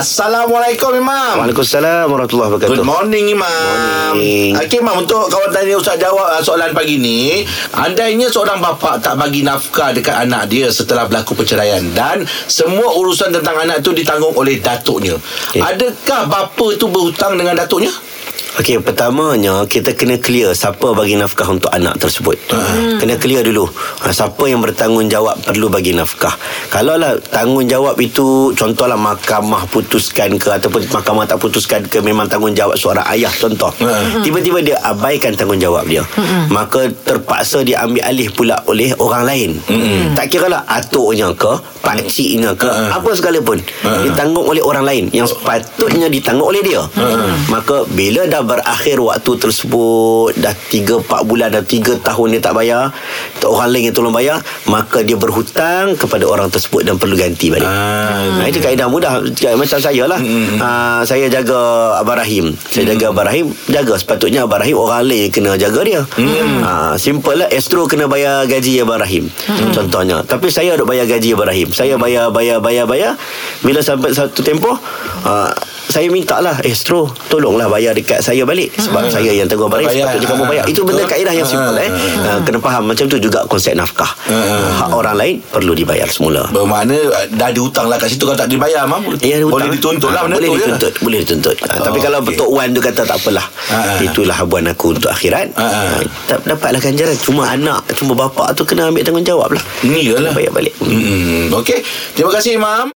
Assalamualaikum Imam. Waalaikumsalam warahmatullahi wabarakatuh. Good morning Imam. Morning. Okey Imam untuk kawan tanya Ustaz jawab uh, soalan pagi ni, andainya seorang bapa tak bagi nafkah dekat anak dia setelah berlaku perceraian dan semua urusan tentang anak tu ditanggung oleh datuknya. Okey. Adakah bapa tu berhutang dengan datuknya? Okey, pertamanya kita kena clear siapa bagi nafkah untuk anak tersebut. Hmm. Kena clear dulu. Ha, siapa yang bertanggungjawab perlu bagi nafkah. Kalaulah tanggungjawab itu contohlah mahkamah putuskan ke ataupun mahkamah tak putuskan ke memang tanggungjawab seorang ayah contoh. Hmm. Tiba-tiba dia abaikan tanggungjawab dia. Hmm. Maka terpaksa diambil alih pula oleh orang lain. Hmm. Tak kira lah atuknya ke, pakciknya ke, Hmm. apa sekalipun. Hmm. Ditanggung oleh orang lain yang sepatutnya ditanggung oleh dia. Maka bila dah berakhir waktu tersebut dah 3 4 bulan dah 3 tahun dia tak bayar, orang lain yang tolong bayar, maka dia berhutang kepada orang tersebut dan perlu ganti balik. Ah. Ha, itu kaedah mudah macam saya lah. Hmm. Ha, saya jaga Abang Rahim. Saya jaga Abang Rahim, jaga sepatutnya Abang Rahim orang lain yang kena jaga dia. Hmm. Ha, simple lah Astro kena bayar gaji Abang Rahim. Contohnya. Tapi saya duk bayar gaji Abang Rahim. Saya bayar bayar bayar bayar bila sampai satu tempoh ha, saya minta lah Astro tolonglah bayar dekat saya balik sebab saya yang Abang Rahim Bayar. sepatutnya kamu bayar. Itu benda Betul. kaedah yang simple Ah, eh. ah, Ha, kena faham macam tu juga konsep nafkah. Ah. Hak orang lain perlu dibayar semula. Bermakna dah ada hutang lah kat situ kalau tak dibayar Mam. Ya. Boleh dituntut lah benda boleh tu ya. dituntut, Boleh dituntut ha, Oh, Tapi kalau okey. Tok Wan tu kata tak apalah Ha, ha. Itulah habuan aku untuk akhirat Ha, ha, tak Dapatlah ganjaran Cuma anak Cuma bapak tu kena ambil tanggungjawab lah Ni lah. Bayar balik Hmm. Okey. Terima kasih Imam.